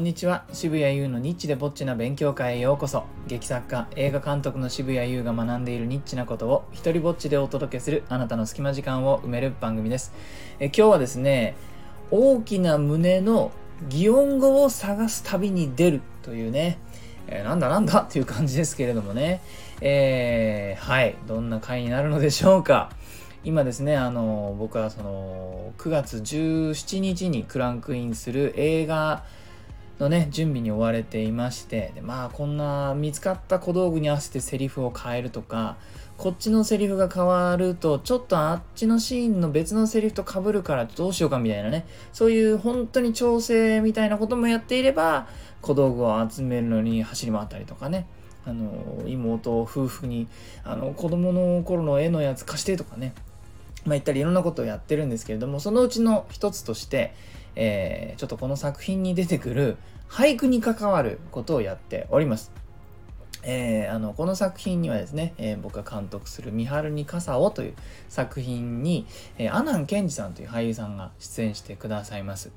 んにちは。渋谷優のニッチでぼっちな勉強会へようこそ。劇作家映画監督の渋谷優が学んでいるニッチなことを一人ぼっちでお届けするあなたの隙間時間を埋める番組です。え今日はですね大きな胸の擬音語を探す旅に出るというね、えー、なんだなんだっていう感じですけれどもね、えー、はい。どんな回になるのでしょうか。今ですね、あの、僕はその、9月17日にクランクインする映画のね、準備に追われていまして、でまあ、こんな見つかった小道具に合わせてセリフを変えるとか、こっちのセリフが変わると、ちょっとあっちのシーンの別のセリフと被るからどうしようかみたいなね、そういう本当に調整みたいなこともやっていれば、小道具を集めるのに走り回ったりとかね、あの妹夫婦にあの子供の頃の絵のやつ貸してとかねまあ、言ったりいろんなことをやってるんですけれどもそのうちの一つとして、えー、ちょっとこの作品に出てくる俳句に関わることをやっております。えー、あのこの作品にはですね、えー、僕が監督する「三春に傘を」という作品に、えー、阿南健二さんという俳優さんが出演してくださいます。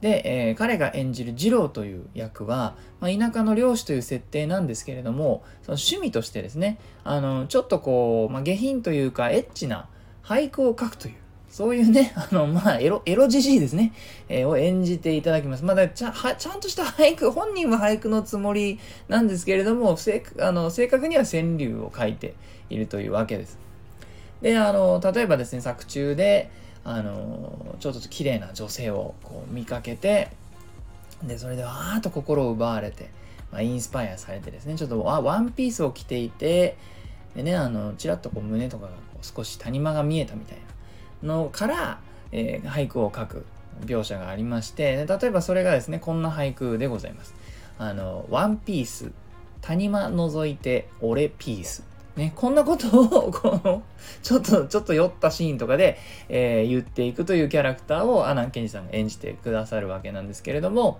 で、えー、彼が演じる二郎という役は、まあ、田舎の漁師という設定なんですけれどもその趣味としてですねあのちょっとこう、まあ、下品というかエッチな俳句を書くという、そういうね、あの、まあ、エロ、エロじじいですね、えー、を演じていただきます。まだちゃはちゃんとした俳句、本人は俳句のつもりなんですけれども、正あの正確には川柳を書いているというわけです。で、あの、例えばですね、作中で、あの、ちょっと綺麗な女性をこう見かけて、で、それでわーっと心を奪われて、まあ、インスパイアされてですね、ちょっとワンピースを着ていて、でね、あの、ちらっとこう胸とかが少し谷間が見えたみたいなのから、えー、俳句を書く描写がありまして例えばそれがですねこんな俳句でございます。あのワンピース谷間覗いて俺ピースね、こんなことをこの ちょっとちょっと酔ったシーンとかで、えー、言っていくというキャラクターを阿南健二さんが演じてくださるわけなんですけれども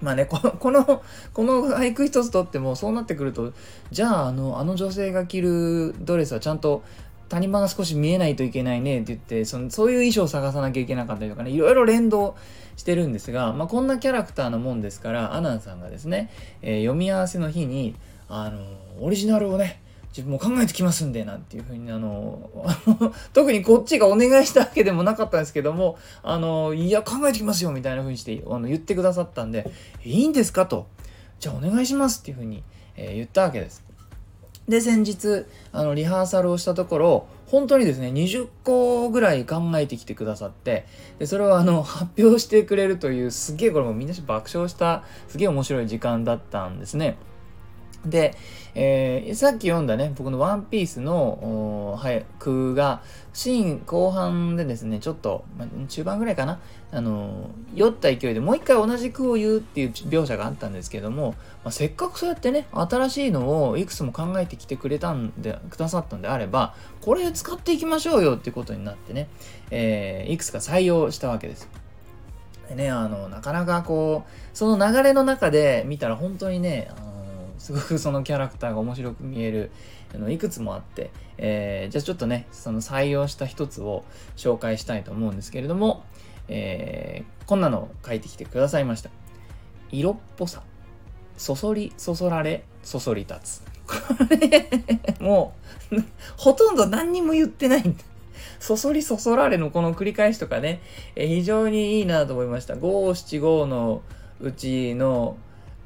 まあね このこのこの俳句一つとってもそうなってくるとじゃああのあの女性が着るドレスはちゃんと谷間が少し見えないといけないねって言ってそのそういう衣装を探さなきゃいけなかったりとかねいろいろ連動してるんですが、まあ、こんなキャラクターのもんですからアナンさんがですね、えー、読み合わせの日にあのオリジナルをね自分も考えてきますんでなんていうふうにあの 特にこっちがお願いしたわけでもなかったんですけどもあのいや考えてきますよみたいなふうにしてあの言ってくださったんでいいんですかとじゃあお願いしますっていうふうに、えー、言ったわけです。で、先日、あの、リハーサルをしたところ、本当にですね、20個ぐらい考えてきてくださって、で、それをあの、発表してくれるという、すげえこれもみんな爆笑した、すげえ面白い時間だったんですね。で、えー、さっき読んだね、僕のワンピースの、はい、句が、シーン後半でですね、ちょっと、ま、中盤ぐらいかな、あの酔った勢いでもう一回同じ句を言うっていう描写があったんですけども、まあ、せっかくそうやってね、新しいのをいくつも考えてきてくれたんで、くださったんであれば、これ使っていきましょうよっていうことになってね、えー、いくつか採用したわけです。でね、あの、なかなかこう、その流れの中で見たら本当にね、あのすごくそのキャラクターが面白く見えるあのいくつもあって、えー、じゃあちょっとねその採用した一つを紹介したいと思うんですけれども、えー、こんなのを書いてきてくださいました。色っぽさ。そそりそそられそそり立つ。これもうほとんど何にも言ってないんだ。そそりそそられのこの繰り返しとかね、え非常にいいなと思いました。五七五のうちの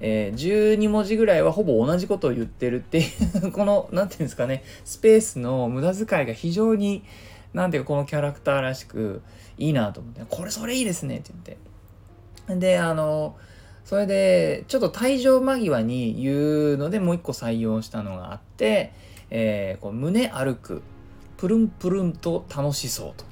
えー、12文字ぐらいはほぼ同じことを言ってるっていう この、なんていうんですかね、スペースの無駄遣いが非常に、なんていうかこのキャラクターらしくいいなと思って、これそれいいですねって言って。で、あの、それで、ちょっと退場間際に言うのでもう一個採用したのがあって、えー、こう胸歩く、プルンプルンと楽しそうと。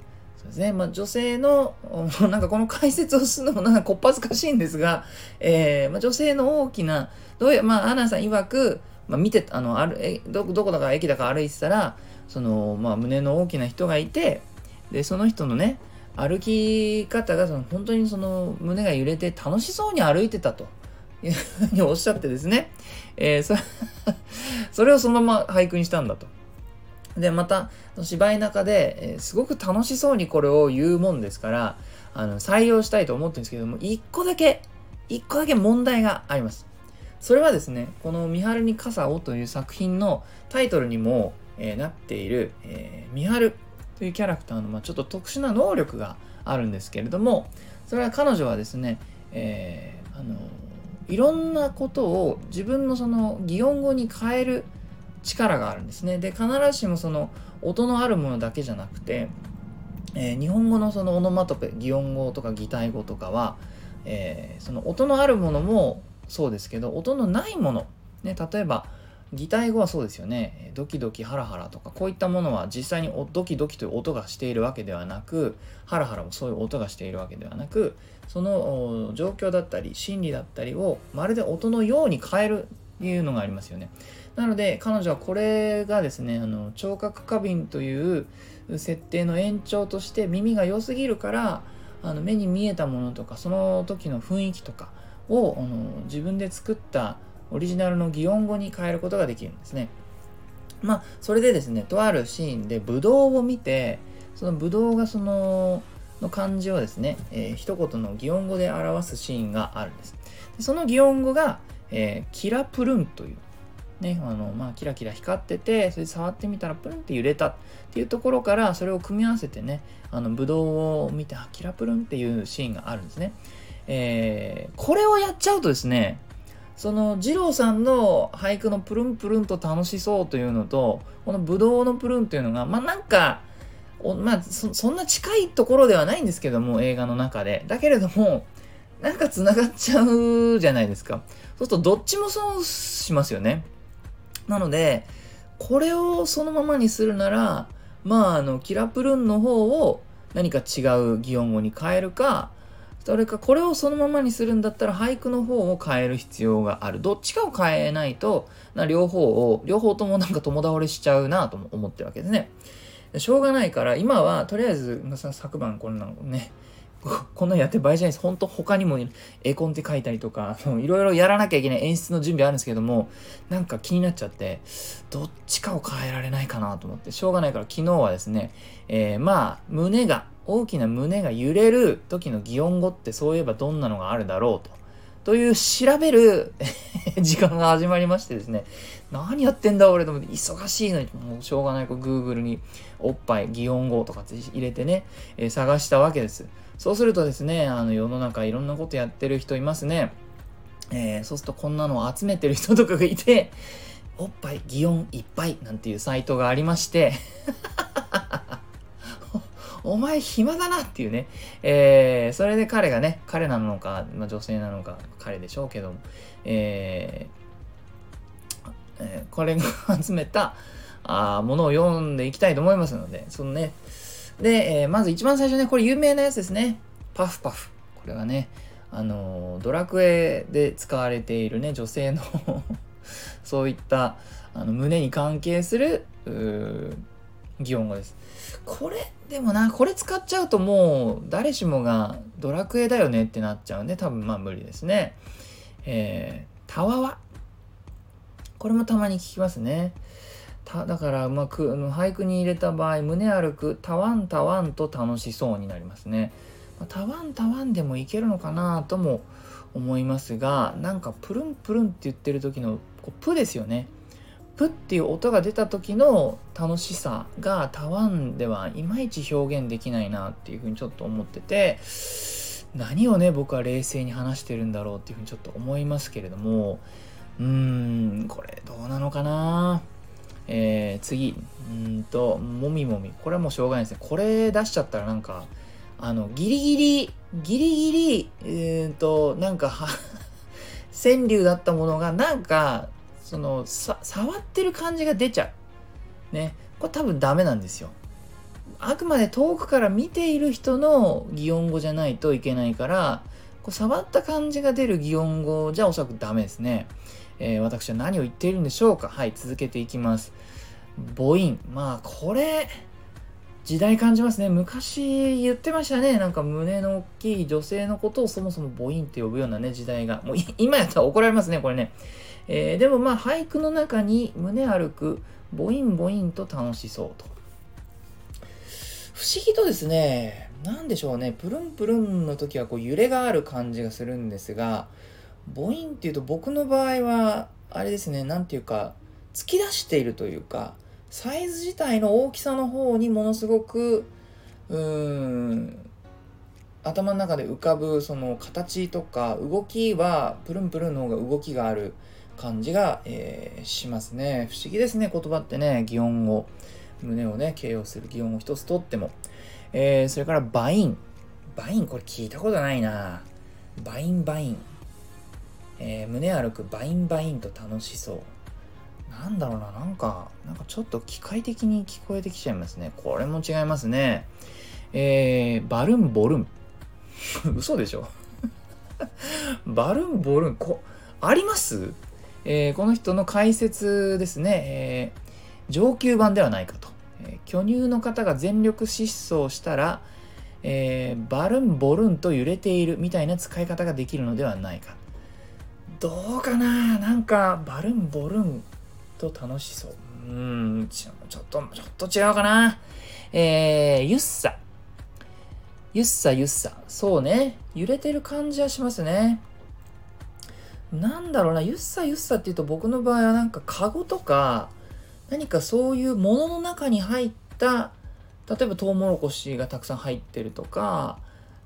そうですね。まあ、女性の、なんかこの解説をするのもなんかこっぱずかしいんですが、えー、まあ、女性の大きな、どういう、まあ、アナさん曰く、まあ、見て、あの、ある、ど、どこだか駅だか歩いてたら、その、まあ、胸の大きな人がいて、で、その人のね、歩き方が、その、本当にその、胸が揺れて楽しそうに歩いてたと。いうふうにおっしゃってですね、えー、そそれをそのまま俳句にしたんだと。で、また、芝居中で、え、すごく楽しそうにこれを言うもんですから、あの、採用したいと思ってるんですけども、一個だけ、一個だけ問題があります。それはですね、この「三春に傘を」という作品のタイトルにも、えー、なっている、えー、三春というキャラクターの、まあ、ちょっと特殊な能力があるんですけれども、それは彼女はですね、えー、あのいろんなことを自分のその擬音語に変える力があるんですね。で、必ずしもその音のあるものだけじゃなくて、えー、日本語のそのオノマトペ、擬音語とか擬態語とかは、えー、その音のあるものもそうですけど音のないもの、ね、例えば擬態語はそうですよねドキドキハラハラとかこういったものは実際にドキドキという音がしているわけではなくハラハラもそういう音がしているわけではなくその状況だったり心理だったりをまるで音のように変えるというのがありますよねなので彼女はこれがですねあの聴覚過敏という設定の延長として耳が良すぎるからあの目に見えたものとかその時の雰囲気とかをあの自分で作ったオリジナルの擬音語に変えることができるんですね。まあそれでですねとあるシーンでブドウを見てそのブドウがそのの漢字をですね、えー、一言の擬音語で表すシーンがあるんです。その擬音語が、えー、キラプルンというね、あのまあ、キラキラ光っててそれで触ってみたらプルンって揺れたっていうところからそれを組み合わせてねあのブドウを見てあキラプルンっていうシーンがあるんですね、えー、これをやっちゃうとですねその二郎さんの俳句のプルンプルンと楽しそうというのとこのブドウのプルンというのがまあなんかまあそんな近いところではないんですけども映画の中で。だけれどもなんか繋がっちゃうじゃないですか。そうするとどっちもそうしますよね。なので、これをそのままにするなら、まあ、あの、キラプルンの方を何か違う擬音語に変えるか、それかこれをそのままにするんだったら俳句の方を変える必要がある。どっちかを変えないと、な両方を、両方ともなんか友倒れしちゃうなとも思ってるわけですね。しょうがないから、今はとりあえず、昨晩こんなのね、こんなんやってる場合じゃないです。本当他にも絵コンテ書いたりとか、いろいろやらなきゃいけない演出の準備あるんですけども、なんか気になっちゃって、どっちかを変えられないかなと思って、しょうがないから昨日はですね、えー、まあ、胸が、大きな胸が揺れる時の擬音語ってそういえばどんなのがあるだろうと。という調べる 時間が始まりましてですね、何やってんだ俺と思って忙しいのに、もうしょうがない、こう Google におっぱい、擬音語とかって入れてね、えー、探したわけです。そうするとですね、あの世の中いろんなことやってる人いますね。えー、そうするとこんなのを集めてる人とかがいて、おっぱい、擬音いっぱいなんていうサイトがありまして お前暇だなっていうね。えー、それで彼がね、彼なのか、まあ、女性なのか、彼でしょうけども、えーえー、これが集めたあものを読んでいきたいと思いますので、そのね、で、えー、まず一番最初ね、これ有名なやつですね。パフパフ。これはね、あのドラクエで使われているね、女性の そういったあの胸に関係する擬音語です。これ、でもな、これ使っちゃうともう誰しもがドラクエだよねってなっちゃうんで、多分まあ無理ですね。えー、たわわ。これもたまに聞きますね。ただからうまく俳句に入れた場合胸歩くたわんたわんと楽しそうになりますね。たわんたわんでもいけるのかなとも思いますがなんかプルンプルンって言ってる時のこうプですよね。プっていう音が出た時の楽しさがたわんではいまいち表現できないなっていうふうにちょっと思ってて何をね僕は冷静に話してるんだろうっていうふうにちょっと思いますけれどもうーんこれどうなのかなえー、次、うんと、もみもみ。これはもうしょうがないですね。これ出しちゃったらなんか、あの、ギリギリ、ギリギリ、えー、と、なんか、川柳だったものが、なんか、その、さ、触ってる感じが出ちゃう。ね。これ多分ダメなんですよ。あくまで遠くから見ている人の擬音語じゃないといけないから、こう触った感じが出る擬音語じゃおそらくダメですね。えー、私は何を言っているんでしょうかはい、続けていきます。母音。まあ、これ、時代感じますね。昔言ってましたね。なんか胸の大きい女性のことをそもそも母音って呼ぶようなね、時代が。もう今やったら怒られますね、これね。えー、でもまあ俳句の中に胸歩く母音母音と楽しそうと。不思議とですね、なんでしょうね、プルンプルンの時はこう揺れがある感じがするんですが、母音っていうと僕の場合は、あれですね、なんていうか、突き出しているというか、サイズ自体の大きさの方にものすごく、うーん、頭の中で浮かぶその形とか動きはプルンプルンの方が動きがある感じが、えー、しますね。不思議ですね、言葉ってね、擬音を、胸をね、形容する擬音を一つとっても。えー、それからバイン。バイン、これ聞いたことないな。バインバイン。えー、胸揺くバインバインと楽しそう。なんだろうな、なんか、なんかちょっと機械的に聞こえてきちゃいますね。これも違いますね。えー、バルンボルン。嘘でしょ？バルンボルン、こ、あります？えー、この人の解説ですね、えー、上級版ではないかと。えー、巨乳の方が全力疾走したら、えー、バルンボルンと揺れているみたいな使い方ができるのではないか。どうかな？なんか、バルンボルンと楽しそう。うん、ちょっと、ちょっと違うかな？えー、ゆっさ。ゆっさゆっさ。そうね。揺れてる感じはしますね。なんだろうな、ゆっさゆっさっていうと僕の場合はなんかカゴとか、何かそういうものの中に入った、例えばトウモロコシがたくさん入ってるとか、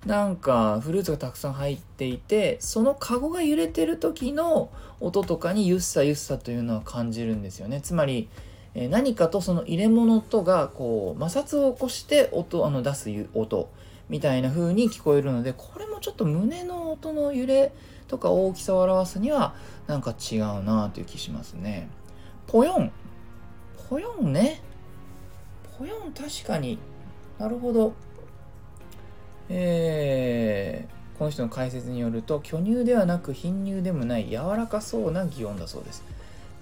なんかフルーツがたくさん入っていて、そのカゴが揺れてる時の音とかにゆっさゆっさというのは感じるんですよね。つまり、え何かとその入れ物とがこう摩擦を起こして音あの出す音みたいな風に聞こえるのでこれもちょっと胸の音の揺れとか大きさを表すにはなんか違うなという気しますね。ポヨン。ポヨンね。ポヨン確かになるほど。えー、この人の解説によると巨乳ではなく貧乳でもない柔らかそうな擬音だそうです。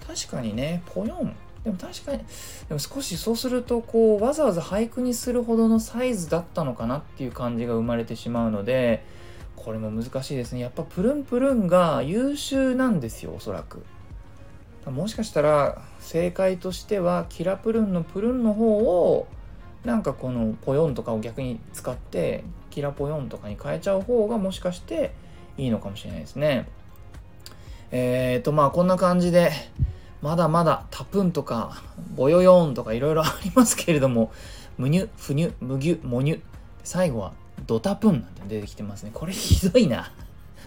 確かにね、ポヨン。でも確かに、でも少しそうすると、こう、わざわざ俳句にするほどのサイズだったのかなっていう感じが生まれてしまうので、これも難しいですね。やっぱプルンプルンが優秀なんですよ、おそらく。もしかしたら正解としてはキラプルンのプルンの方をなんかこのポヨンとかを逆に使ってキラポヨンとかに変えちゃう方がもしかしていいのかもしれないですね。えーとまあこんな感じでまだまだタプンとかボヨヨンとかいろいろありますけれどもムニュ、フニュ、ムギュ、モニュ最後はドタプンなんて出てきてますね。これひどいな。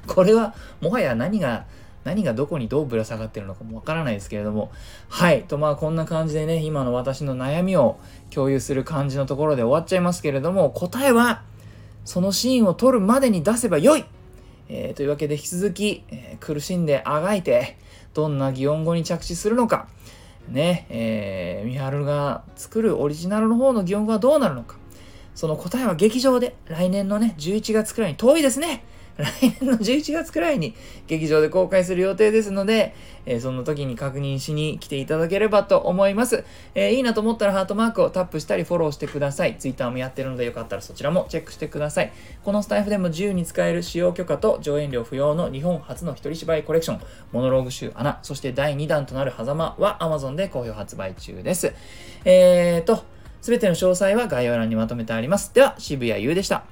これはもはや何が何がどこにどうぶら下がってるのかもわからないですけれども。はい。とまあこんな感じでね、今の私の悩みを共有する感じのところで終わっちゃいますけれども、答えはそのシーンを撮るまでに出せばよい。えー、というわけで引き続き、えー、苦しんであがいて、どんな擬音語に着地するのか、ね、えー、ミハルが作るオリジナルの方の擬音語はどうなるのか、その答えは劇場で来年のね、11月くらいに遠いですね。来年の11月くらいに劇場で公開する予定ですので、えー、その時に確認しに来ていただければと思います。えー、いいなと思ったらハートマークをタップしたりフォローしてください。Twitter もやってるのでよかったらそちらもチェックしてください。このスタイフでも自由に使える使用許可と上演料不要の日本初の一人芝居コレクション、モノローグ集穴、そして第2弾となる狭間は Amazon で好評発売中です。えーと、すべての詳細は概要欄にまとめてあります。では、渋谷優でした。